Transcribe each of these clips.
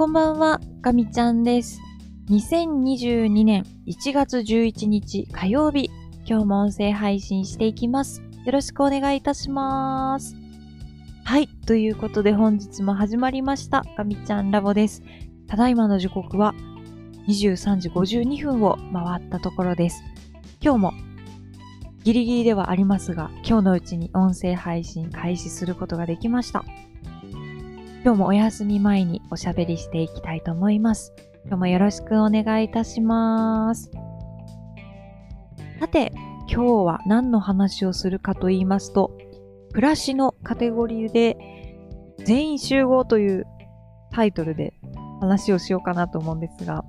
こんばんは、かみちゃんです。2022年1月11日火曜日、今日も音声配信していきます。よろしくお願いいたします。はい、ということで本日も始まりました、かみちゃんラボです。ただいまの時刻は23時52分を回ったところです。今日もギリギリではありますが、今日のうちに音声配信開始することができました。今日もお休み前におしゃべりしていきたいと思います。今日もよろしくお願いいたします。さて、今日は何の話をするかと言いますと、暮らしのカテゴリーで全員集合というタイトルで話をしようかなと思うんですが、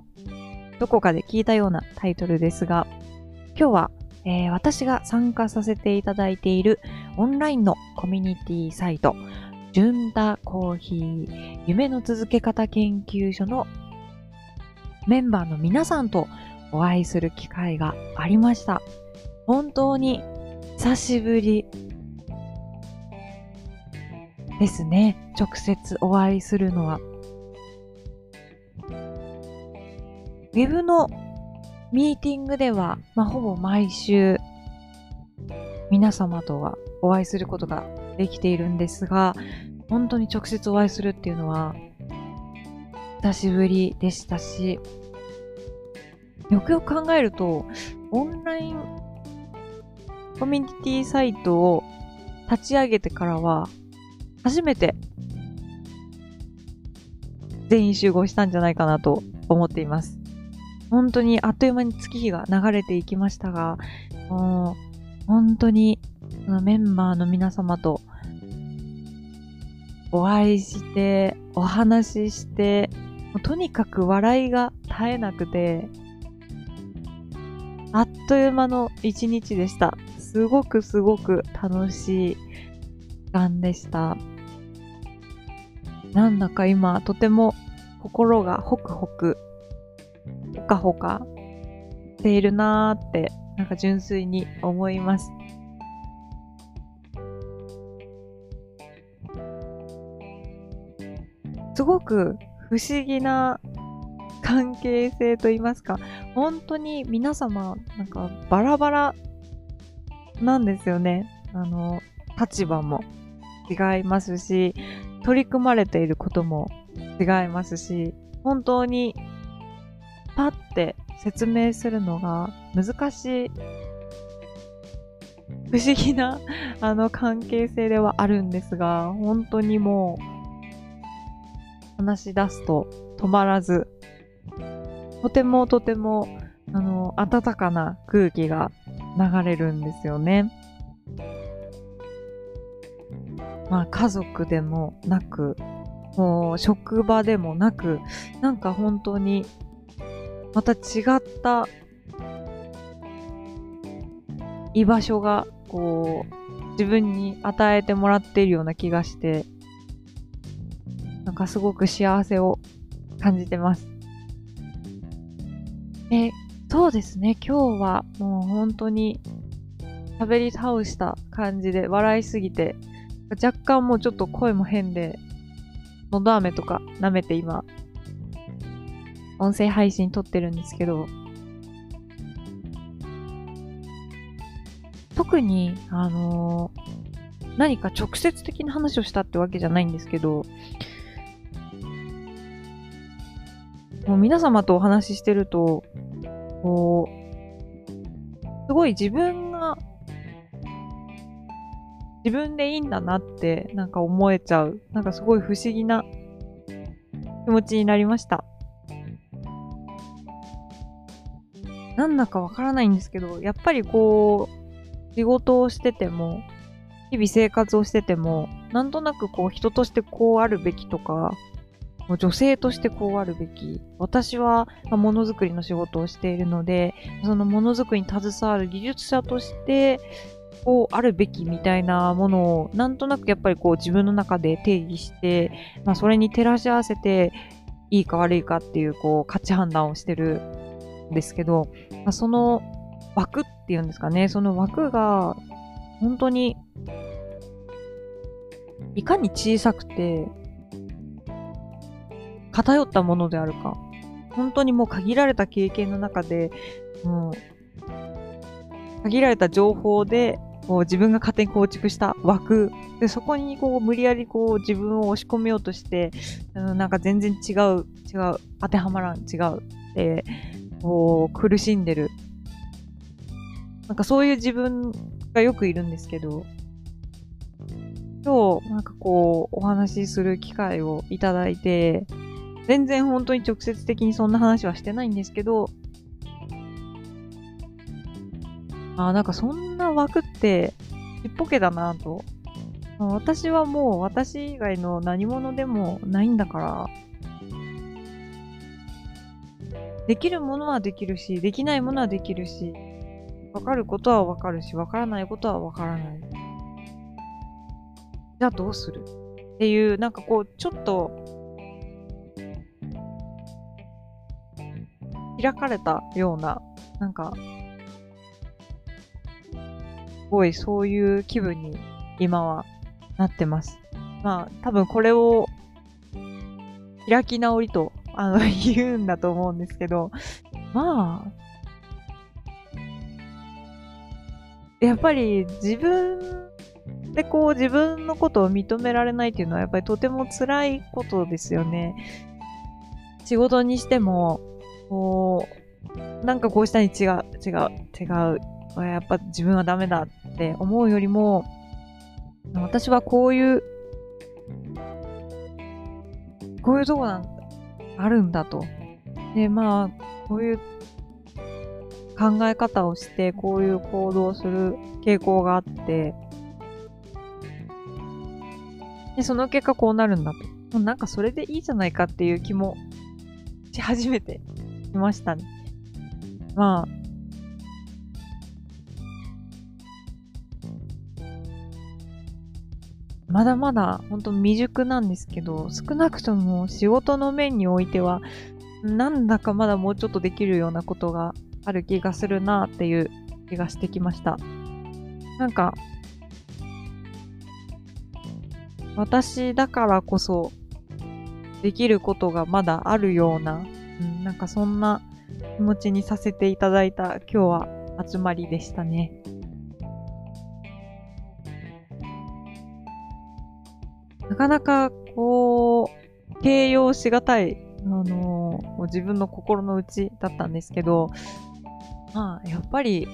どこかで聞いたようなタイトルですが、今日は、えー私が参加させていただいているオンラインのコミュニティサイト、ジュンダコーヒー夢の続け方研究所のメンバーの皆さんとお会いする機会がありました。本当に久しぶりですね。直接お会いするのは。ウェブのミーティングでは、まあ、ほぼ毎週皆様とはお会いすることができているんですが、本当に直接お会いするっていうのは、久しぶりでしたし、よくよく考えると、オンラインコミュニティサイトを立ち上げてからは、初めて全員集合したんじゃないかなと思っています。本当にあっという間に月日が流れていきましたが、もう本当にそのメンバーの皆様とお会いして、お話しして、とにかく笑いが絶えなくて、あっという間の一日でした。すごくすごく楽しい時間でした。なんだか今、とても心がホクホク、ほかほかしているなーって、なんか純粋に思います。すごく不思議な関係性と言いますか、本当に皆様、なんかバラバラなんですよね。あの、立場も違いますし、取り組まれていることも違いますし、本当にパッて説明するのが難しい、不思議なあの関係性ではあるんですが、本当にもう話し出すと止まらず、とてもとても、あの、温かな空気が流れるんですよね。まあ、家族でもなく、もう、職場でもなく、なんか本当に、また違った居場所が、こう、自分に与えてもらっているような気がして、かすごく幸せを感じてます。え、そうですね。今日はもう本当に喋り倒した感じで笑いすぎて、若干もうちょっと声も変で、喉飴とか舐めて今、音声配信撮ってるんですけど、特に、あのー何か直接的な話をしたってわけじゃないんですけど、もう皆様とお話ししてると、こう、すごい自分が、自分でいいんだなって、なんか思えちゃう。なんかすごい不思議な気持ちになりました。なんだかわからないんですけど、やっぱりこう、仕事をしてても、日々生活をしてても、なんとなくこう人としてこうあるべきとか、女性としてこうあるべき。私はものづくりの仕事をしているので、そのものづくりに携わる技術者として、こうあるべきみたいなものを、なんとなくやっぱりこう自分の中で定義して、まあそれに照らし合わせて、いいか悪いかっていうこう価値判断をしてるんですけど、まあ、その枠っていうんですかね、その枠が本当にいかに小さくて、偏ったものであるか。本当にもう限られた経験の中で、もう、限られた情報で、こう自分が勝手に構築した枠でそこにこう無理やりこう自分を押し込めようとして、うん、なんか全然違う違う当てはまらん違うってこう苦しんでるなんかそういう自分がよくいるんですけど今日なんかこうお話しする機会をいただいて全然本当に直接的にそんな話はしてないんですけどあなんかそんな枠ってちっぽけだなと。私はもう私以外の何者でもないんだから、できるものはできるし、できないものはできるし、わかることはわかるし、わからないことはわからない。じゃあどうする？っていう、なんかこう、ちょっと、開かれたような、なんか、すごいそういう気分に今はなってます。まあ、多分これを開き直りとあの 言うんだと思うんですけど、まあ、やっぱり自分でこう自分のことを認められないっていうのはやっぱりとても辛いことですよね。仕事にしても、こう、なんかこうしたに違う、違う、違う、やっぱ自分はダメだって思うよりも、私はこういう、こういうとこなんあるんだと。で、まあ、こういう考え方をして、こういう行動をする傾向があって、で、その結果こうなるんだと。なんかそれでいいじゃないかっていう気もし始めてきましたね。まあ、まだまだ本当未熟なんですけど、少なくとも仕事の面においては、なんだかまだもうちょっとできるようなことがある気がするなっていう気がしてきました。なんか、私だからこそできることがまだあるような、うん、なんかそんな気持ちにさせていただいた今日は集まりでしたね。なかなかこう、形容しがたい、あのー、自分の心の内だったんですけど、まあ、やっぱり、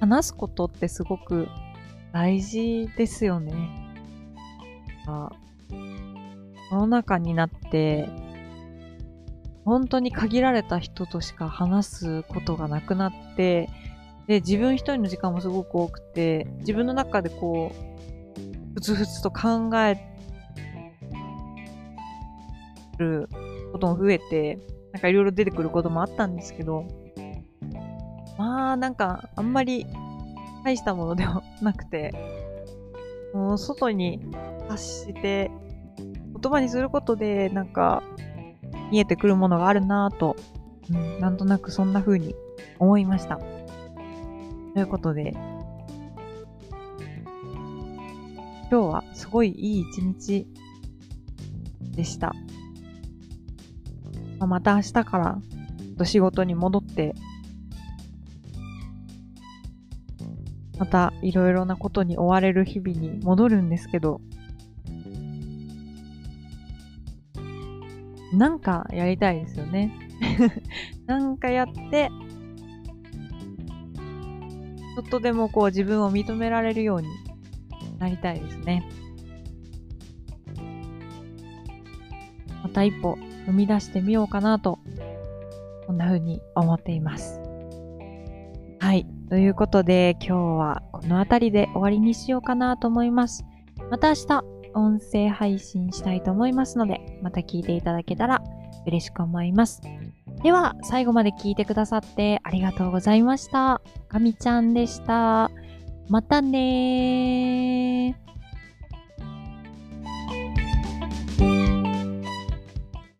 話すことってすごく大事ですよね。あコロナ禍になって、本当に限られた人としか話すことがなくなって、で、自分一人の時間もすごく多くて、自分の中でこう、ふつふつと考えることも増えて、なんかいろいろ出てくることもあったんですけど、まあなんかあんまり大したものではなくて、もう外に発して言葉にすることでなんか見えてくるものがあるなぁと、うん、なんとなくそんな風に思いました。ということで、今日はすごいいい一日でした。まあ、また明日から仕事に戻って、またいろいろなことに追われる日々に戻るんですけど、なんかやりたいですよね。なんかやって、ちょっとでもこう自分を認められるようになりたいですね。また一歩踏み出してみようかなと、こんな風に思っています。はい。ということで、今日はこの辺りで終わりにしようかなと思います。また明日、音声配信したいと思いますので、また聞いていただけたら嬉しく思います。では、最後まで聞いてくださってありがとうございました。かみちゃんでした。またね